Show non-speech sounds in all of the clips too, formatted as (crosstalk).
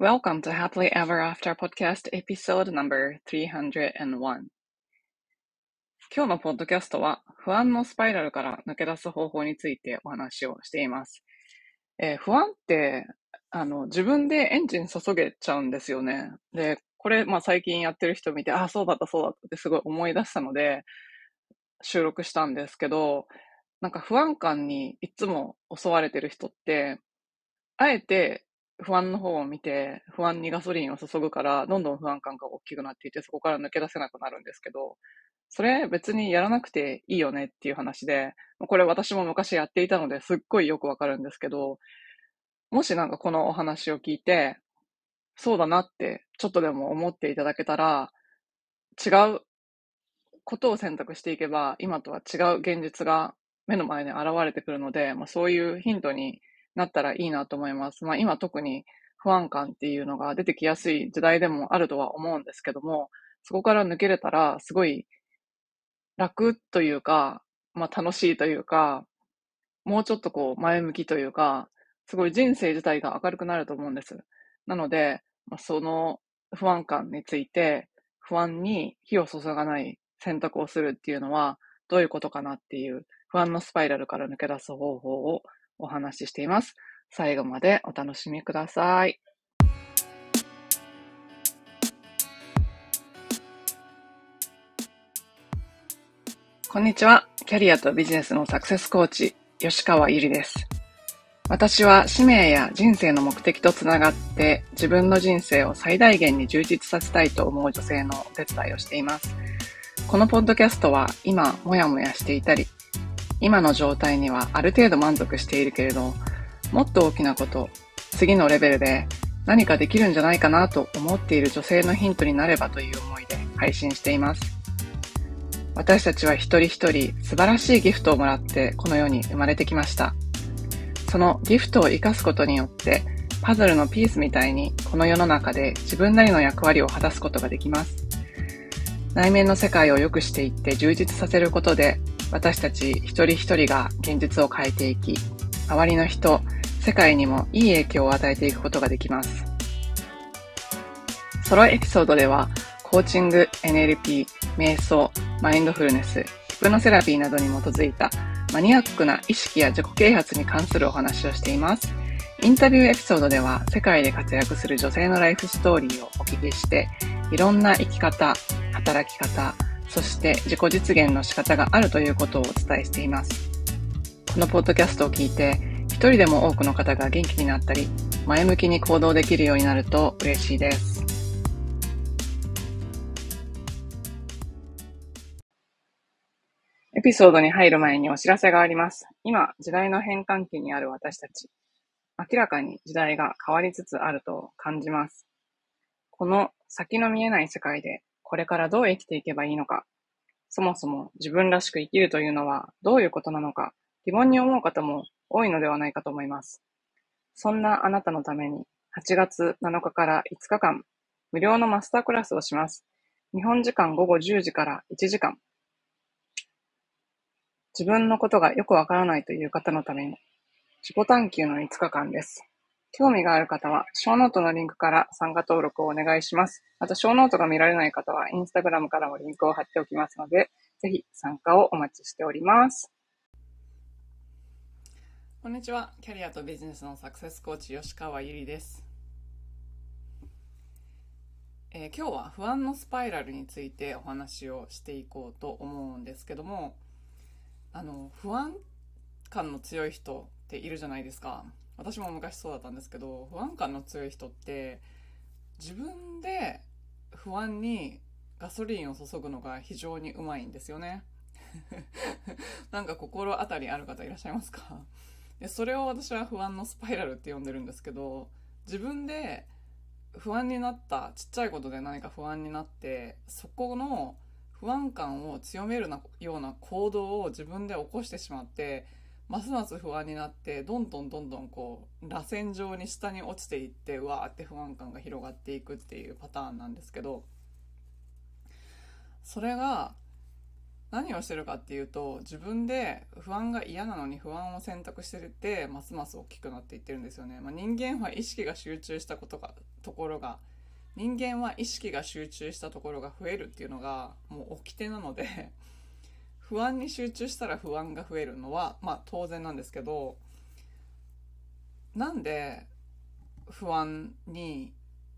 Welcome to Happily Ever After Podcast Episode Number 301今日のポッドキャストは不安のスパイラルから抜け出す方法についてお話をしています。えー、不安ってあの自分でエンジン注げちゃうんですよね。で、これ、まあ最近やってる人見て、ああ、そうだったそうだったってすごい思い出したので収録したんですけど、なんか不安感にいつも襲われてる人って、あえて不安の方を見て、不安にガソリンを注ぐから、どんどん不安感が大きくなっていて、そこから抜け出せなくなるんですけど、それ別にやらなくていいよねっていう話で、これ私も昔やっていたのですっごいよくわかるんですけど、もしなんかこのお話を聞いて、そうだなってちょっとでも思っていただけたら、違うことを選択していけば、今とは違う現実が目の前に現れてくるので、まあ、そういうヒントになったらいいなと思います。まあ今特に不安感っていうのが出てきやすい時代でもあるとは思うんですけども、そこから抜けれたらすごい楽というか、まあ楽しいというか、もうちょっとこう前向きというか、すごい人生自体が明るくなると思うんです。なので、まあ、その不安感について不安に火を注がない選択をするっていうのはどういうことかなっていう不安のスパイラルから抜け出す方法をお話ししています。最後までお楽しみください。こんにちは。キャリアとビジネスのサクセスコーチ、吉川ゆりです。私は使命や人生の目的とつながって自分の人生を最大限に充実させたいと思う女性のお手伝いをしています。このポッドキャストは今もやもやしていたり、今の状態にはある程度満足しているけれど、もっと大きなこと、次のレベルで何かできるんじゃないかなと思っている女性のヒントになればという思いで配信しています。私たちは一人一人素晴らしいギフトをもらってこの世に生まれてきました。そのギフトを活かすことによってパズルのピースみたいにこの世の中で自分なりの役割を果たすことができます。内面の世界を良くしていって充実させることで私たち一人一人が現実を変えていき、周りの人、世界にもいい影響を与えていくことができます。ソロエピソードでは、コーチング、NLP、瞑想、マインドフルネス、ヒプノセラピーなどに基づいたマニアックな意識や自己啓発に関するお話をしています。インタビューエピソードでは世界で活躍する女性のライフストーリーをお聞きして、いろんな生き方、働き方、そして自己実現の仕方があるということをお伝えしています。このポッドキャストを聞いて、一人でも多くの方が元気になったり、前向きに行動できるようになると嬉しいです。エピソードに入る前にお知らせがあります。今、時代の変換期にある私たち。明らかに時代が変わりつつあると感じます。この先の見えない世界でこれからどう生きていけばいいのか、そもそも自分らしく生きるというのはどういうことなのか、疑問に思う方も多いのではないかと思います。そんなあなたのために、8月7日から5日間、無料のマスタークラスをします。日本時間午後10時から1時間。自分のことがよくわからないという方のために、自己探求の5日間です。興味がある方は、ショーノートのリンクから参加登録をお願いします。また、ショーノートが見られない方は、インスタグラムからもリンクを貼っておきますので、ぜひ参加をお待ちしております。こんにちは。キャリアとビジネスのサクセスコーチ、吉川ゆりです。えー、今日は不安のスパイラルについてお話をしていこうと思うんですけども、あの、不安感の強い人っているじゃないですか。私も昔そうだったんですけど不安感の強い人って自分で不安にガソリンを注ぐのが非常にうまいんですよね。(laughs) なんか心当たりある方いらっしゃいますか？でそれを私は不安のスパイラルって呼んでるんですけど自分で不安になったちっちゃいことで何か不安になってそこの不安感を強めるような行動を自分で起こしてしまってますます不安になってどんどんどんどんこう螺旋状に下に落ちていってうわーって不安感が広がっていくっていうパターンなんですけどそれが何をしてるかっていうと自分で不安が嫌なのに不安を選択しててますます大きくなっていってるんですよね、まあ、人間は意識が集中したことがところが、人間は意識が集中したところが増えるっていうのがもう掟なので、不安に集中したら不安が増えるのは、まあ当然なんですけど、なんで不安に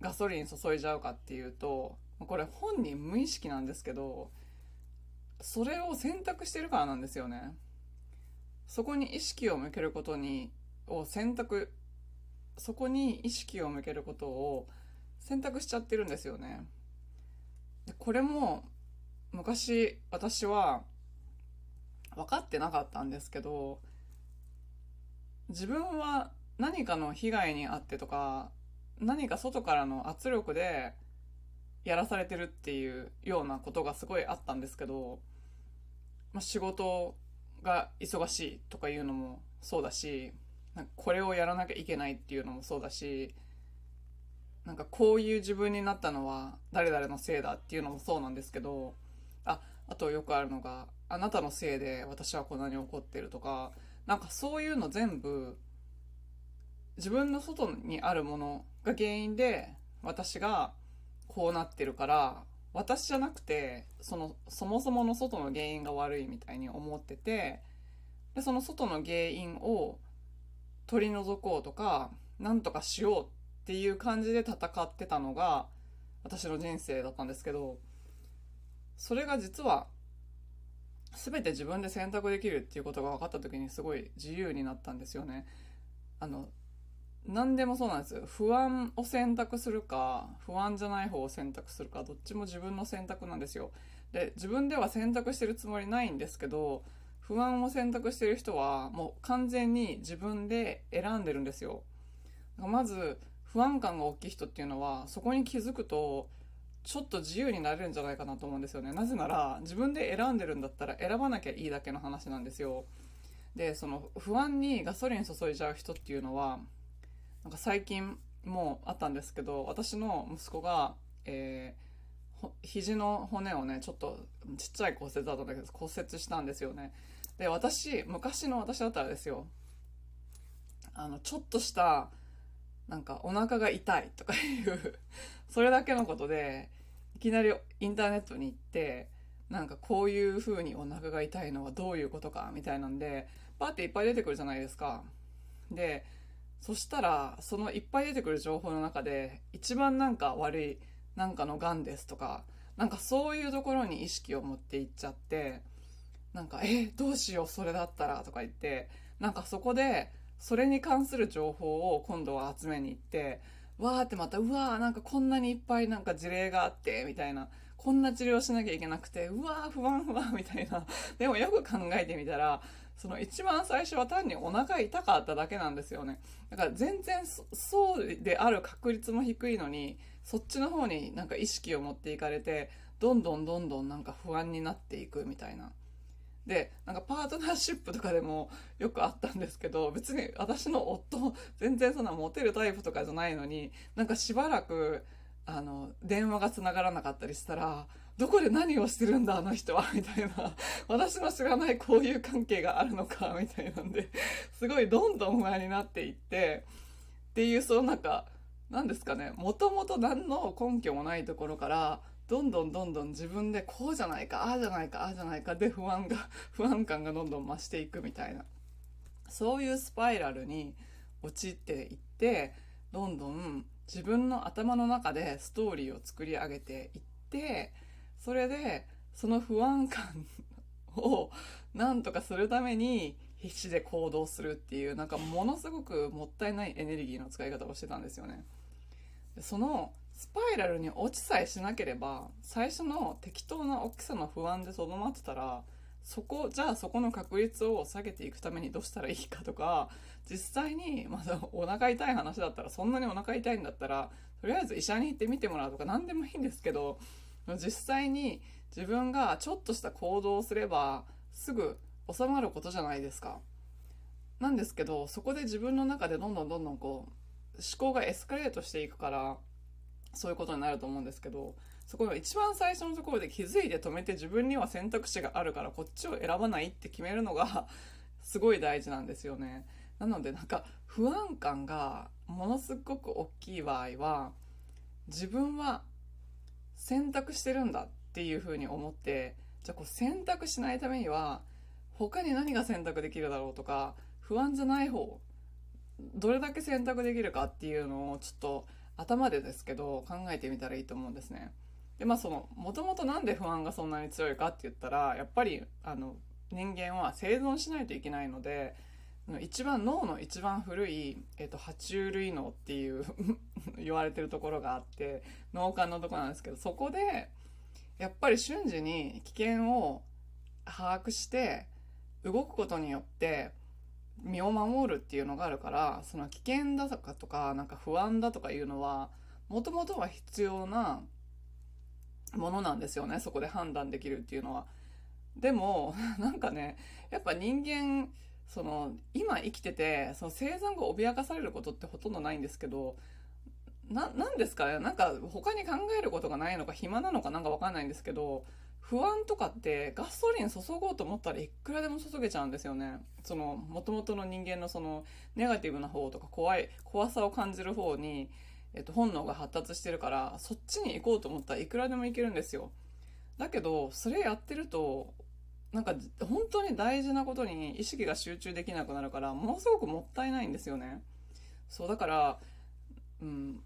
ガソリン注いじゃうかっていうと、これ本人無意識なんですけど、それを選択してるからなんですよね。そこに意識を向けることに、を選択、そこに意識を向けることを選択しちゃってるんですよね。でこれも、昔私は分かってなかったんですけど、自分は何かの被害にあってとか、何か外からの圧力でやらされてるっていうようなことがすごいあったんですけど、まあ、仕事が忙しいとかいうのもそうだし、なんかこれをやらなきゃいけないっていうのもそうだし、なんかこういう自分になったのは誰々のせいだっていうのもそうなんですけど、あ、あとよくあるのが、あなたのせいで私はこんなに怒ってるとか、なんかそういうの全部、自分の外にあるものが原因で、私がこうなってるから、私じゃなくて、その、そもそもの外の原因が悪いみたいに思ってて、で、その外の原因を取り除こうとか、なんとかしようっていう感じで戦ってたのが、私の人生だったんですけど、それが実は、すべて自分で選択できるっていうことが分かった時にすごい自由になったんですよね。あの、何でもそうなんですよ。不安を選択するか、不安じゃない方を選択するか、どっちも自分の選択なんですよ。で、自分では選択してるつもりないんですけど、不安を選択してる人はもう完全に自分で選んでるんですよ。まず、不安感が大きい人っていうのは、そこに気づくと、ちょっと自由になれるんじゃないかなと思うんですよね。なぜなら、自分で選んでるんだったら選ばなきゃいいだけの話なんですよ。で、その不安にガソリン注いじゃう人っていうのは、なんか最近もあったんですけど、私の息子が、えー、肘の骨をね、ちょっとちっちゃい骨折だったんだけど、骨折したんですよね。で、私、昔の私だったらですよ、あの、ちょっとした、なんかお腹が痛いとかいう (laughs) それだけのことで、いきなりインターネットに行って、なんかこういう風にお腹が痛いのはどういうことかみたいなんで、パーっていっぱい出てくるじゃないですか。で、そしたら、そのいっぱい出てくる情報の中で、一番なんか悪い、なんかの癌ですとか、なんかそういうところに意識を持っていっちゃって、なんか、え、どうしよう、それだったら、とか言って、なんかそこで、それに関する情報を今度は集めに行って、わーってまた、うわーなんかこんなにいっぱいなんか事例があって、みたいな。こんな治療しなきゃいけなくて、うわー不安不安みたいな。(laughs) でもよく考えてみたら、その一番最初は単にお腹痛かっただけなんですよね。だから全然そうである確率も低いのに、そっちの方になんか意識を持っていかれて、どんどんどんどんなんか不安になっていくみたいな。で、なんかパートナーシップとかでもよくあったんですけど、別に私の夫、全然そんなモテるタイプとかじゃないのに、なんかしばらく、あの、電話が繋がらなかったりしたら、どこで何をしてるんだ、あの人は、(laughs) みたいな。私の知らない交友関係があるのか、(laughs) みたいなんで、すごいどんどん不安になっていって、っていう、そのなんか、何ですかね、もともと何の根拠もないところから、どんどんどんどん自分でこうじゃないか、ああじゃないか、ああじゃないか (laughs) で不安が、不安感がどんどん増していくみたいな。そういうスパイラルに陥っていって、どんどん自分の頭の中でストーリーを作り上げていって、それでその不安感を (laughs) なんとかするために必死で行動するっていう、なんかものすごくもったいないエネルギーの使い方をしてたんですよね。そのスパイラルに落ちさえしなければ、最初の適当な大きさの不安でとどまってたら、そこ、じゃあそこの確率を下げていくためにどうしたらいいかとか、実際に、まだお腹痛い話だったら、そんなにお腹痛いんだったら、とりあえず医者に行ってみてもらうとか何でもいいんですけど、実際に自分がちょっとした行動をすれば、すぐ収まることじゃないですか。なんですけど、そこで自分の中でどんどんどんどんこう、思考がエスカレートしていくから、そういうことになると思うんですけど、そこの一番最初のところで気づいて止めて自分には選択肢があるからこっちを選ばないって決めるのが (laughs) すごい大事なんですよね。なのでなんか不安感がものすごく大きい場合は、自分は選択してるんだっていうふうに思ってじゃあこう選択しないためには他に何が選択できるだろうとか不安じゃない方どれだけ選択できるかっていうのをちょっと頭でですけど考えてみたらいいと思うんですね。でまあそのもともと何で不安がそんなに強いかって言ったらやっぱりあの人間は生存しないといけないので一番脳の一番古い、えーと、爬虫類脳っていう (laughs) 言われてるところがあって脳幹のとこなんですけどそこでやっぱり瞬時に危険を把握して動くことによって身を守るっていうのがあるからその危険だとかとかなんか不安だとかいうのはもともとは必要なものなんですよねそこで判断できるっていうのは。でも (laughs) なんかねやっぱ人間その今生きててその生存が脅かされることってほとんどないんですけどなんですかね？なんか他に考えることがないのか暇なのかなんかわかんないんですけど不安とかってガソリン注ごうと思ったらいくらでも注げちゃうんですよねその元々の人間のそのネガティブな方とか怖い怖さを感じる方に、えっと、本能が発達してるからそっちに行こうと思ったらいくらでも行けるんですよだけどそれやってるとなんか本当に大事なことに意識が集中できなくなるからものすごくもったいないんですよね。そうだから、うん、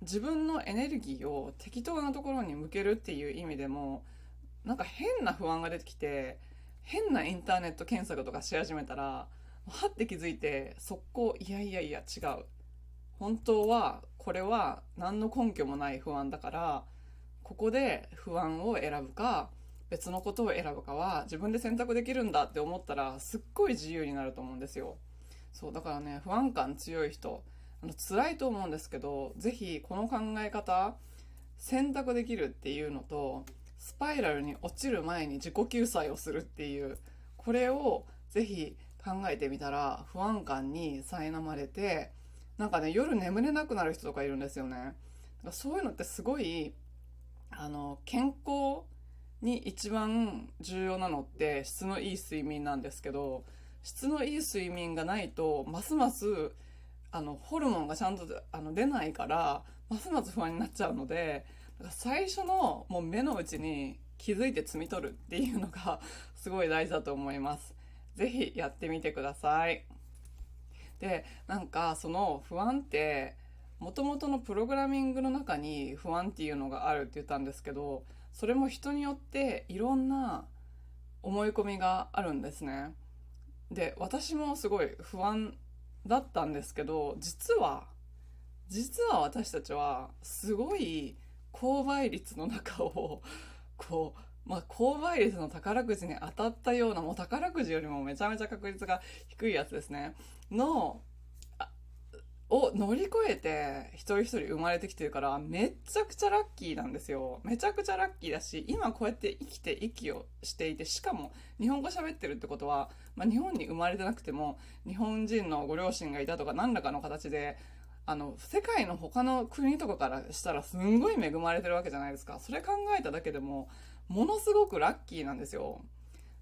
自分のエネルギーを適当なところに向けるっていう意味でもなんか変な不安が出てきて変なインターネット検索とかし始めたらはって気づいて速攻いやいやいや違う本当はこれは何の根拠もない不安だからここで不安を選ぶか別のことを選ぶかは自分で選択できるんだって思ったらすっごい自由になると思うんですよ。そうだからね不安感強い人あの辛いと思うんですけど是非この考え方選択できるっていうのとスパイラルに落ちる前に自己救済をするっていうこれを是非考えてみたら不安感に苛まれてなんかね夜眠れなくなる人とかいるんですよね。だからそういうのってすごいあの健康に一番重要なのって質のいい睡眠なんですけど質のいい睡眠がないとますますあのホルモンがちゃんとあの出ないからますます不安になっちゃうので最初のもう目の内に気づいて摘み取るっていうのが (laughs) すごい大事だと思います。ぜひやってみてください。でなんかその不安ってもともとのプログラミングの中に不安っていうのがあるって言ったんですけどそれも人によっていろんな思い込みがあるんですね。で私もすごい不安だったんですけど実は実は私たちはすごい購買率の中を (laughs) こうまあ、購買率の宝くじに当たったようなもう宝くじよりもめちゃめちゃ確率が低いやつですねのを乗り越えて一人一人生まれてきてるからめちゃくちゃラッキーなんですよ。めちゃくちゃラッキーだし、今こうやって生きて息をしていて、しかも日本語喋ってるってことは、まあ、日本に生まれてなくても日本人のご両親がいたとか何らかの形であの世界の他の国とかからしたらすんごい恵まれてるわけじゃないですか。それ考えただけでもものすごくラッキーなんですよ。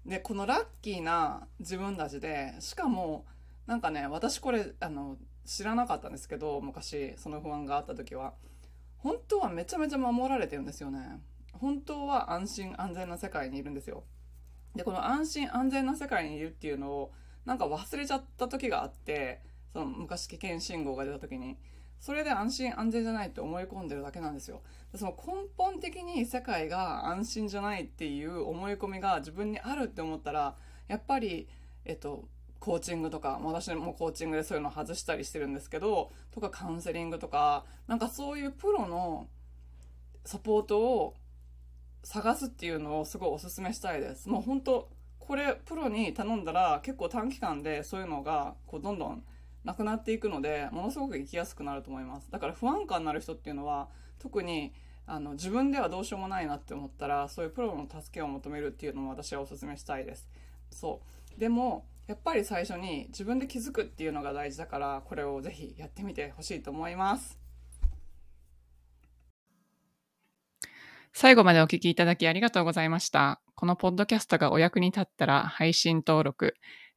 で、このラッキーな自分たちで、しかもなんかね、私これ、あの、知らなかったんですけど昔その不安があった時は本当はめちゃめちゃ守られてるんですよね本当は安心安全な世界にいるんですよでこの安心安全な世界にいるっていうのをなんか忘れちゃった時があってその昔危険信号が出た時にそれで安心安全じゃないって思い込んでるだけなんですよその根本的に世界が安心じゃないっていう思い込みが自分にあるって思ったらやっぱりえっとコーチングとか、私もコーチングでそういうの外したりしてるんですけど、とかカウンセリングとか、なんかそういうプロのサポートを探すっていうのをすごいお勧めしたいです。もう本当これプロに頼んだら結構短期間でそういうのがこうどんどんなくなっていくので、ものすごく生きやすくなると思います。だから不安感のある人っていうのは、特にあの自分ではどうしようもないなって思ったら、そういうプロの助けを求めるっていうのも私はお勧めしたいです。そう。でも、やっぱり最初に自分で気づくっていうのが大事だからこれをぜひやってみてほしいと思います最後までお聞きいただきありがとうございましたこのポッドキャストがお役に立ったら配信登録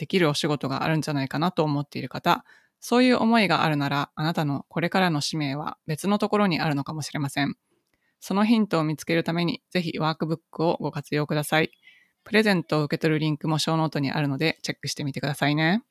できるお仕事があるんじゃないかなと思っている方、そういう思いがあるなら、あなたのこれからの使命は別のところにあるのかもしれません。そのヒントを見つけるために、ぜひワークブックをご活用ください。プレゼントを受け取るリンクもショーノートにあるので、チェックしてみてくださいね。